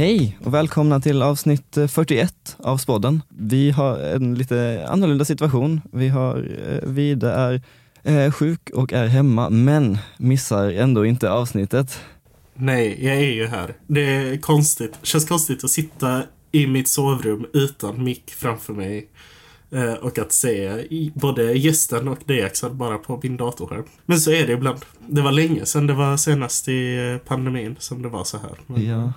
Hej och välkomna till avsnitt 41 av Spodden. Vi har en lite annorlunda situation. Vi har, eh, Vide är eh, sjuk och är hemma, men missar ändå inte avsnittet. Nej, jag är ju här. Det är konstigt. Känns konstigt att sitta i mitt sovrum utan mick framför mig. Eh, och att se både gästen och Axel bara på min datorskärm. Men så är det ibland. Det var länge sedan det var senast i eh, pandemin som det var så här. Men Ja.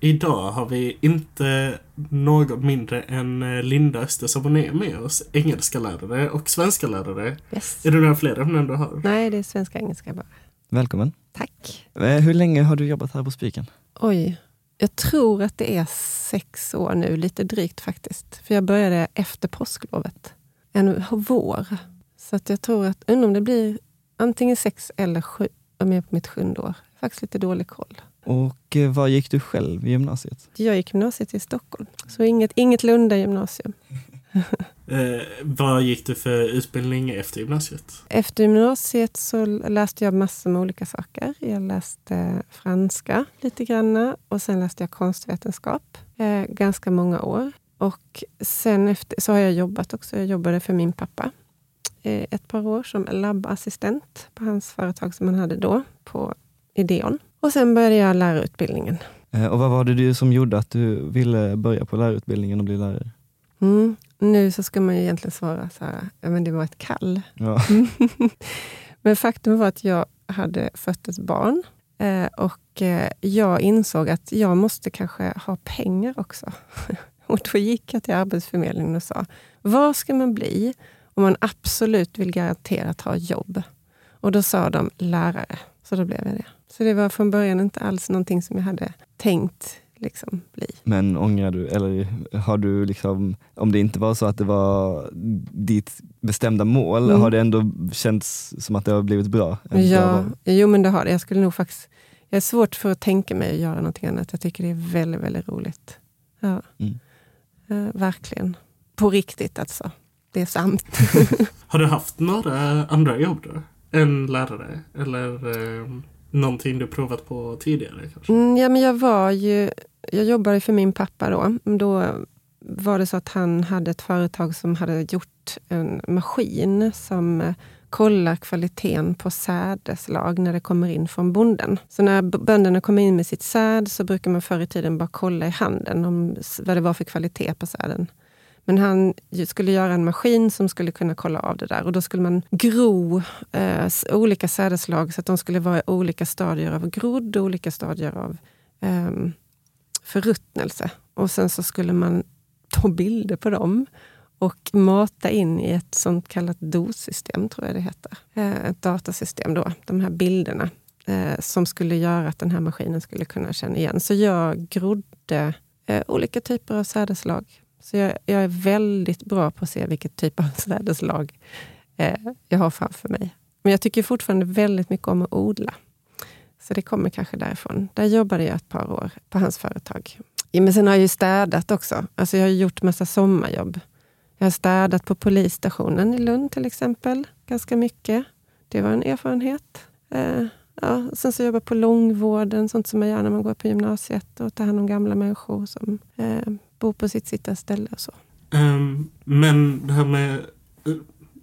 Idag har vi inte något mindre än eh, Linda Öster som är med oss. Engelska lärare och svenska lärare. Yes. Är det några fler ämnen du har? Nej, det är svenska engelska bara. Välkommen. Tack. Eh, Hur länge har du jobbat här på Spiken? Oj, jag tror att det är sex år nu, lite drygt faktiskt. För jag började efter påsklovet, en vår. Så att jag tror att, undrar om det blir antingen sex eller sju, om jag är på mitt sjunde år. Faktiskt lite dålig koll. Och eh, var gick du själv i gymnasiet? Jag gick gymnasiet i Stockholm, så inget, inget Lunda gymnasium. Eh, vad gick du för utbildning efter gymnasiet? Efter gymnasiet så läste jag massor med olika saker. Jag läste franska lite grann och sen läste jag konstvetenskap eh, ganska många år. Och sen efter så har jag jobbat också. Jag jobbade för min pappa eh, ett par år som labbassistent på hans företag som han hade då på Ideon. Och sen började jag lärarutbildningen. Eh, Och vad var det du som gjorde att du ville börja på lärarutbildningen och bli lärare? Mm. Nu så ska man ju egentligen svara så här, ja, men det var ett kall. Ja. Men faktum var att jag hade fött ett barn eh, och eh, jag insåg att jag måste kanske ha pengar också. Och då gick jag till Arbetsförmedlingen och sa, vad ska man bli om man absolut vill garanterat ha jobb? Och då sa de lärare, så då blev jag det. Så det var från början inte alls någonting som jag hade tänkt liksom, bli. Men ångrar du, eller har du liksom, om det inte var så att det var ditt bestämda mål, Mm. har det ändå känts som att det har blivit bra? Ja, jo men det har det. Jag skulle nog faktiskt... Jag är svårt för att tänka mig att göra någonting annat. Jag tycker det är väldigt, väldigt roligt. Ja. Mm. Eh, verkligen. På riktigt alltså. Det är sant. Har du haft några andra jobb då? Än lärare? Eller eh, någonting du provat på tidigare kanske? Mm, ja, men jag var ju... Jag jobbade för min pappa då. Då var det så att han hade ett företag som hade gjort en maskin som eh, kollar kvaliteten på sädeslag när det kommer in från bonden. Så när bönderna kommer in med sitt säd så brukar man förr i tiden bara kolla i handen om vad det var för kvalitet på säden. Men han skulle göra en maskin som skulle kunna kolla av det där. Och då skulle man gro eh, olika sädeslag så att de skulle vara i olika stadier av grodd och olika stadier av eh, förruttnelse. Och sen så skulle man ta bilder på dem och mata in i ett sånt kallat DOS-system, tror jag det heter. Eh, ett datasystem då, de här bilderna. Eh, som skulle göra att den här maskinen skulle kunna känna igen. Så jag grodde eh, olika typer av sädeslag. Så jag, jag är väldigt bra på att se vilket typ av sädeslag eh, jag har framför mig. Men jag tycker fortfarande väldigt mycket om att odla. Så det kommer kanske därifrån. Där jobbade jag ett par år på hans företag. Ja, men sen har jag ju städat också. Alltså jag har gjort massa sommarjobb. Jag har städat på polisstationen i Lund till exempel. Ganska mycket. Det var en erfarenhet. Eh, ja, sen så jobbar jag på långvården, sånt som man gör när man går på gymnasiet och tar hand om gamla människor som eh, bor på sitt sitta ställe och så. Ehm, men det här med...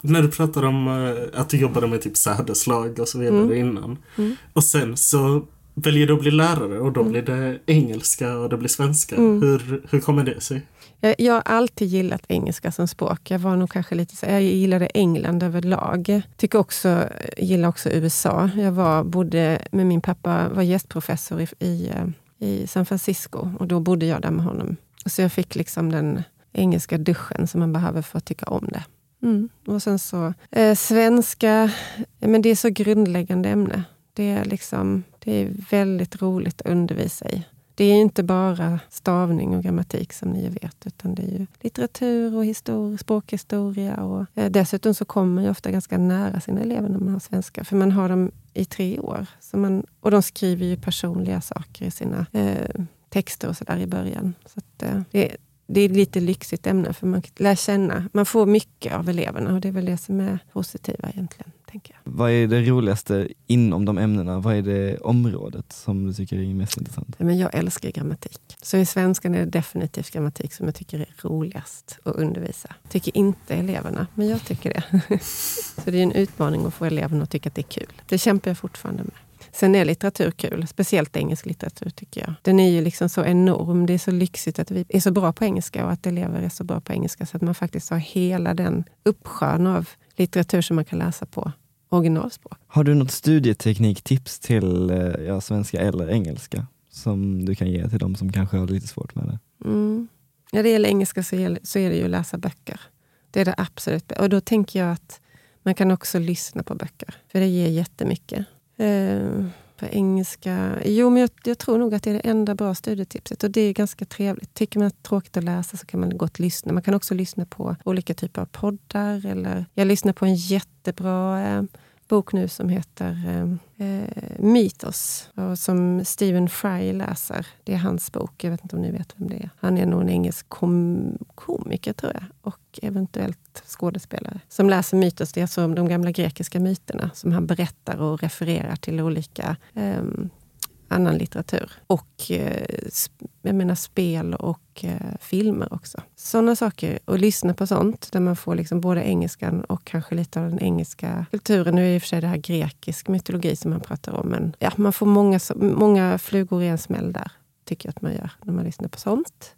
När du pratar om eh, att du jobbade med typ sädeslag och så vidare Mm. innan. Mm. Och sen så väljer du att bli lärare och då blir det engelska och det blir svenska. Mm. Hur, hur kommer det sig? Jag, jag har alltid gillat engelska som språk. Jag var nog kanske lite så, jag gillade England överlag. Tycker också, gillar också USA. Jag var, bodde med min pappa, var gästprofessor i, i, eh, i San Francisco och då bodde jag där med honom. Så jag fick liksom den engelska duschen som man behöver för att tycka om det. Mm. Och sen så eh, svenska, men det är så grundläggande ämne. Det är, liksom, det är väldigt roligt att undervisa i. Det är inte bara stavning och grammatik som ni vet, utan det är ju litteratur och histor- språkhistoria. Och, eh, dessutom så kommer man ofta ganska nära sina elever när man har svenska, för man har dem i tre år. Så man, och de skriver ju personliga saker i sina eh, texter och sådär i början. Så att, eh, det, det är ett lite lyxigt ämne, för man lär känna. Man får mycket av eleverna och det är väl det som är positiva egentligen. tänker jag. Vad är det roligaste inom de ämnena? Vad är det området som du tycker är mest intressant? Men jag älskar grammatik. Så i svenskan är det definitivt grammatik som jag tycker är roligast att undervisa. Tycker inte eleverna, men jag tycker det. Så det är en utmaning att få eleverna att tycka att det är kul. Det kämpar jag fortfarande med. Sen är litteratur kul, speciellt engelsk litteratur tycker jag. Den är ju liksom så enorm, det är så lyxigt att vi är så bra på engelska och att elever är så bra på engelska så att man faktiskt har hela den uppsjön av litteratur som man kan läsa på originalspråk. Har du något studietekniktips till eh, ja, svenska eller engelska som du kan ge till de som kanske har lite svårt med det? Mm. När det gäller engelska så är, så är det ju att läsa böcker. Det är det absolut Och då tänker jag att man kan också lyssna på böcker, för det ger jättemycket. Eh, på engelska... Jo, men jag, jag, tror nog att det är det enda bra studietipset. Och det är ganska trevligt. Tycker man att det är tråkigt att läsa så kan man gott lyssna. Man kan också lyssna på olika typer av poddar. Eller, jag lyssnar på en jättebra eh, bok nu som heter eh, Mythos, och som Stephen Fry läser. Det är hans bok. Jag vet inte om ni vet vem det är. Han är nog en engelsk kom komiker, tror jag. Och eventuellt skådespelare. Som läser Mythos. Det är alltså de gamla grekiska myterna som han berättar och refererar till olika eh, annan litteratur. Och eh, jag menar spel och eh, filmer också. Sådana saker. Och lyssna på sånt, där man får liksom både engelskan och kanske lite av den engelska kulturen. Nu är det i och för sig det här grekisk mytologi som man pratar om. Men ja, man får många, många flugor i en smäll där, tycker jag att man gör när man lyssnar på sånt.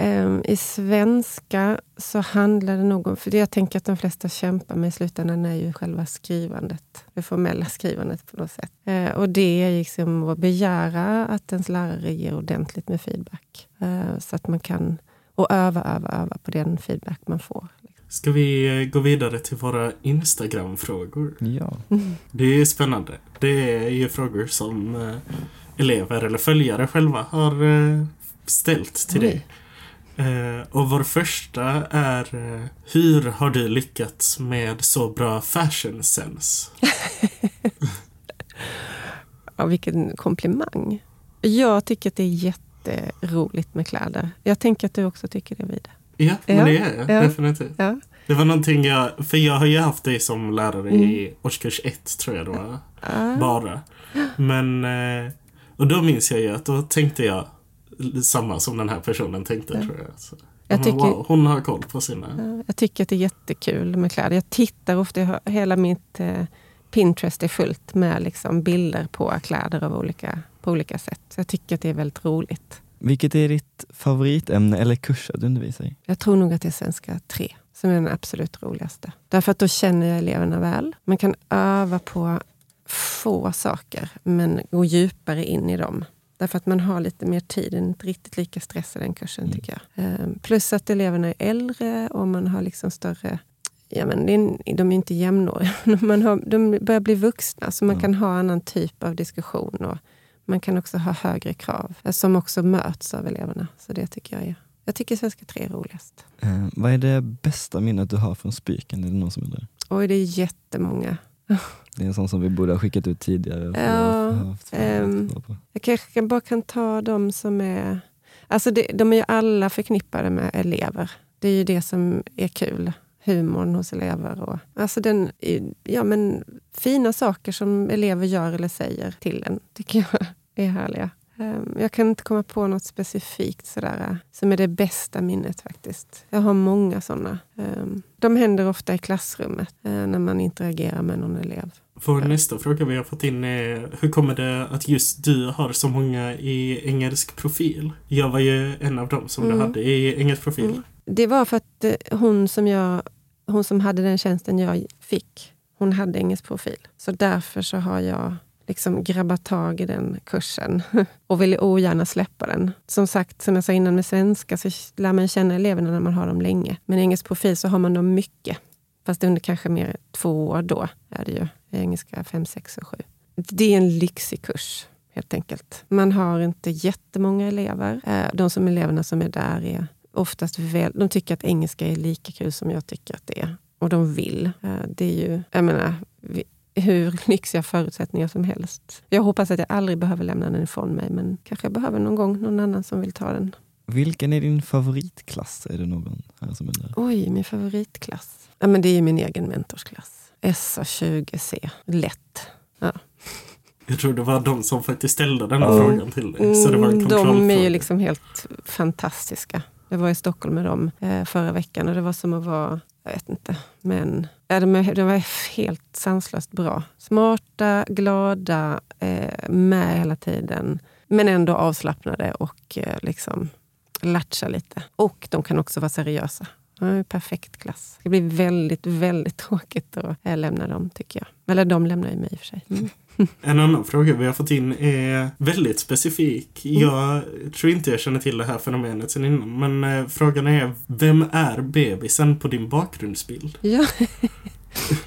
Um, I svenska så handlar det nog om... För jag tänker att de flesta kämpar med i slutändan är ju själva skrivandet. Det formella skrivandet på något sätt. Uh, och det är liksom att begära att ens lärare ger ordentligt med feedback. Uh, så att man kan... Och öva, öva, öva på den feedback man får. Ska vi gå vidare till våra Instagram-frågor? Ja. Mm. Det är spännande. Det är ju frågor som uh, elever eller följare själva har ställt till Oj. dig. Eh, och vår första är eh, Hur har du lyckats med så bra fashion sense? ja, vilken komplimang. Jag tycker att det är jätteroligt med kläder. Jag tänker att du också tycker det, Vida. Ja, men Ja, det är jag. ja. Definitivt. Ja. Det var någonting jag... För jag har ju haft dig som lärare i Mm. årskurs ett, tror jag var. Ah. Bara. Men... Eh, och då minns jag ju att då tänkte jag samma som den här personen tänkte, Ja. tror jag. Så, Jag tycker- wow, hon har koll på sina... Ja, Jag tycker att det är jättekul med kläder. Jag tittar ofta, jag har, hela mitt eh, Pinterest är fullt med liksom bilder på kläder av olika, på olika sätt. Så jag tycker att det är väldigt roligt. Vilket är ditt favoritämne eller kurs att undervisa i? Jag tror nog att det är svenska 3 som är den absolut roligaste. Därför att då känner jag eleverna väl. Man kan öva på få saker, men gå djupare in i dem. Därför att man har lite mer tid, den är inte riktigt lika stressad den kursen Mm. tycker jag. Ehm, Plus att eleverna är äldre och man har liksom större Ja, men är, de är inte jämnåriga, man har, de börjar bli vuxna så man Ja. kan ha annan typ av diskussion. Och man kan också ha högre krav eh, som också möts av eleverna. Så det tycker jag är, jag tycker svenska 3 är roligast. Eh, vad är det bästa minnet du har från Spyken? Är det någon som undrar? Oj, det är jättemånga. Det är en sån som vi borde ha skickat ut tidigare. Ja, på. Jag kanske kan- bara kan ta de som är... Alltså det, de är ju alla förknippade med elever. Det är ju det som är kul. Humorn hos elever. Och, alltså den, ja, men fina saker som elever gör eller säger till en tycker jag är härliga. Ehm, Jag kan inte komma på något specifikt sådär, eh, som är det bästa minnet faktiskt. Jag har många sådana. Ehm, De händer ofta i klassrummet eh, när man interagerar med någon elev. Vår nästa fråga vi har fått in är Hur kommer det att just du har så många i engelsk profil? Jag var ju en av dem som du Mm. hade i engelsk profil. Mm. Det var för att eh, hon som, jag, hon som hade den tjänsten jag fick, hon hade engelsk profil. Så därför så har jag liksom grabba tag i den kursen och vill ogärna släppa den. Som sagt, som jag sa innan med svenska så lär man känna eleverna när man har dem länge. Men i engelsk profil så har man dem mycket. Fast under kanske mer två år då är det ju. I engelska fem, sex och sju. Det är en lyxig kurs helt enkelt. Man har inte jättemånga elever. Eh, de som eleverna som är där är oftast väl, de tycker att engelska är lika kul som jag tycker att det är. Och de vill. Eh, det är ju, jag menar, hur lyxiga förutsättningar som helst. Jag hoppas att jag aldrig behöver lämna den ifrån mig, men kanske jag behöver någon gång någon annan som vill ta den. Vilken är din favoritklass? Är det någon här som undrar? Oj, min favoritklass. Ja, men det är min egen mentorsklass. SA20C. Lätt. Ja. Jag tror det var de som faktiskt ställde den här frågan till dig. Så det var en Mm. De är ju liksom helt fantastiska. Jag var i Stockholm med dem eh, förra veckan och det var som att vara, jag vet inte, men ja, de, de var helt sanslöst bra. Smarta, glada, eh, med hela tiden. Men ändå avslappnade och eh, liksom latcha lite. Och de kan också vara seriösa. De perfekt klass. Det blir väldigt, väldigt tråkigt att eh, lämna dem, tycker jag. Eller de lämnar ju mig i och för sig. Mm. En annan fråga vi har fått in är väldigt specifik. Mm. Jag tror inte jag känner till det här fenomenet sen innan. Men eh, frågan är, vem är bebisen på din bakgrundsbild? Ja.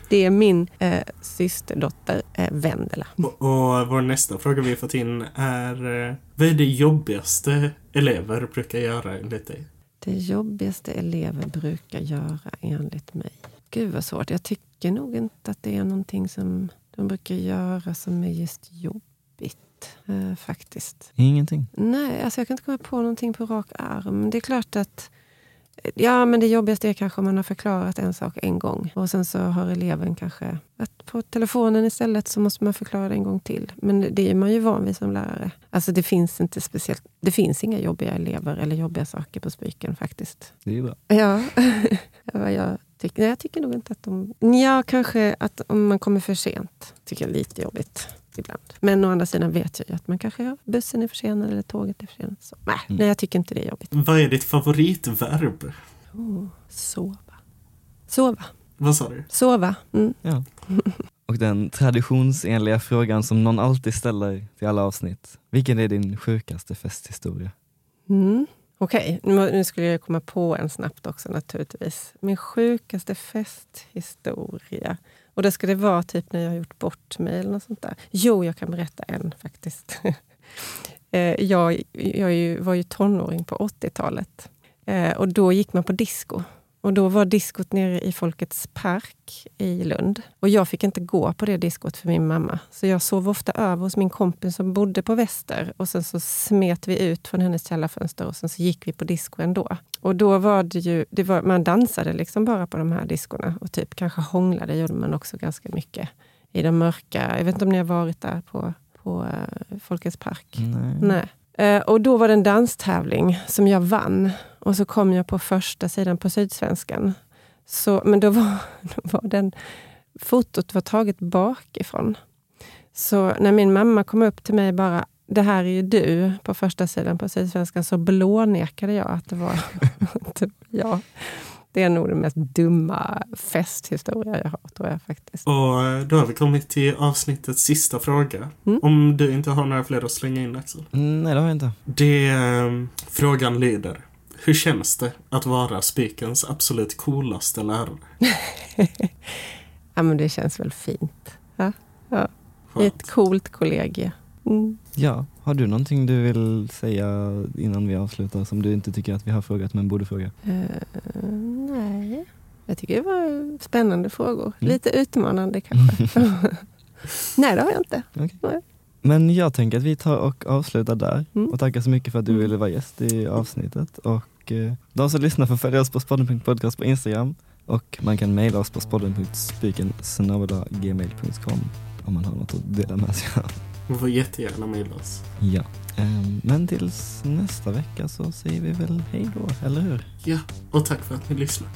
Det är min eh, systerdotter eh, Vendela. Och, och vår nästa fråga vi har fått in är, eh, vad är det jobbigaste elever brukar göra enligt dig? Det jobbigaste elever brukar göra enligt mig. Gud vad svårt. Jag tycker nog inte att det är någonting som de brukar göra som är just jobbigt. Eh, faktiskt. Ingenting. Nej, alltså jag kan inte komma på någonting på rak arm. Det är klart att Ja, men det jobbigaste är kanske om man har förklarat en sak en gång och sen så har eleven kanske varit på telefonen istället så måste man förklara det en gång till. Men det är man ju van vid som lärare. Alltså det finns inte speciellt, det finns inga jobbiga elever eller jobbiga saker på Spyken faktiskt. Det är bra. Ja, jag tycker. Nej, jag tycker nog inte att de... Ja, kanske att om man kommer för sent. tycker jag är lite jobbigt ibland. Men å andra sidan vet jag ju att man kanske har bussen är försenad eller tåget är försenat. Så, nej, nej, jag tycker inte det är jobbigt. Vad är ditt favoritverb? Oh, sova. Sova. Vad sa du? Sova. Mm. Ja. Och den traditionsenliga frågan som någon alltid ställer till alla avsnitt. Vilken är din sjukaste festhistoria? Mm. Okej, nu nu skulle jag komma på en snabbt också naturligtvis. Min sjukaste festhistoria. Och det ska det vara typ när jag har gjort bort mig eller något sånt där. Jo, jag kan berätta en faktiskt. Eh, jag jag ju, var ju tonåring på 80-talet. Eh, Och då gick man på disco. Och då var diskot nere i Folkets park i Lund. Och jag fick inte gå på det diskot för min mamma. Så jag sov ofta över hos min kompis som bodde på Väster. Och sen så smet vi ut från hennes källarfönster och sen så gick vi på disco ändå. Och då var det ju, det var, man dansade liksom bara på de här diskorna. Och typ kanske hånglade gjorde man också ganska mycket. I de mörka, jag vet inte om ni har varit där på, på eh, Folkets park? Nej. Nej. Eh, och då var det en danstävling som jag vann. Och så kom jag på första sidan på Sydsvenskan. Så, men då var, då var den, fotot var taget bakifrån. Så när min mamma kom upp till mig bara, det här är ju du på första sidan på Sydsvenskan, så blånekade jag att det var att det var jag. Det är nog den mest dumma festhistoria jag har, tror jag faktiskt. Och eh, då har vi kommit till avsnittets sista fråga. Mm. Om du inte har några fler att slänga in Axel. Mm, Nej, det har jag inte. Det, eh, frågan lyder. Hur känns det att vara Spikens absolut coolaste lärare? Ja, men det känns väl fint. Ja, ja. I ett coolt kollegie. Mm. Ja, har du någonting du vill säga innan vi avslutar som du inte tycker att vi har frågat men borde fråga? Eh, nej, jag tycker det var spännande frågor. Mm. Lite utmanande kanske. nej, det har jag inte. Men jag tänker att vi tar och avslutar där Mm. och tackar så mycket för att du Mm. ville vara gäst i avsnittet. Och eh, de som lyssnar får följa oss på spodden.podcast på Instagram och man kan mejla oss på spodden.spiken om man har något att dela med sig av. Du får jättegärna mejla oss. Ja, ehm, men tills nästa vecka så säger vi väl hej då, eller hur? Ja, och tack för att ni lyssnade.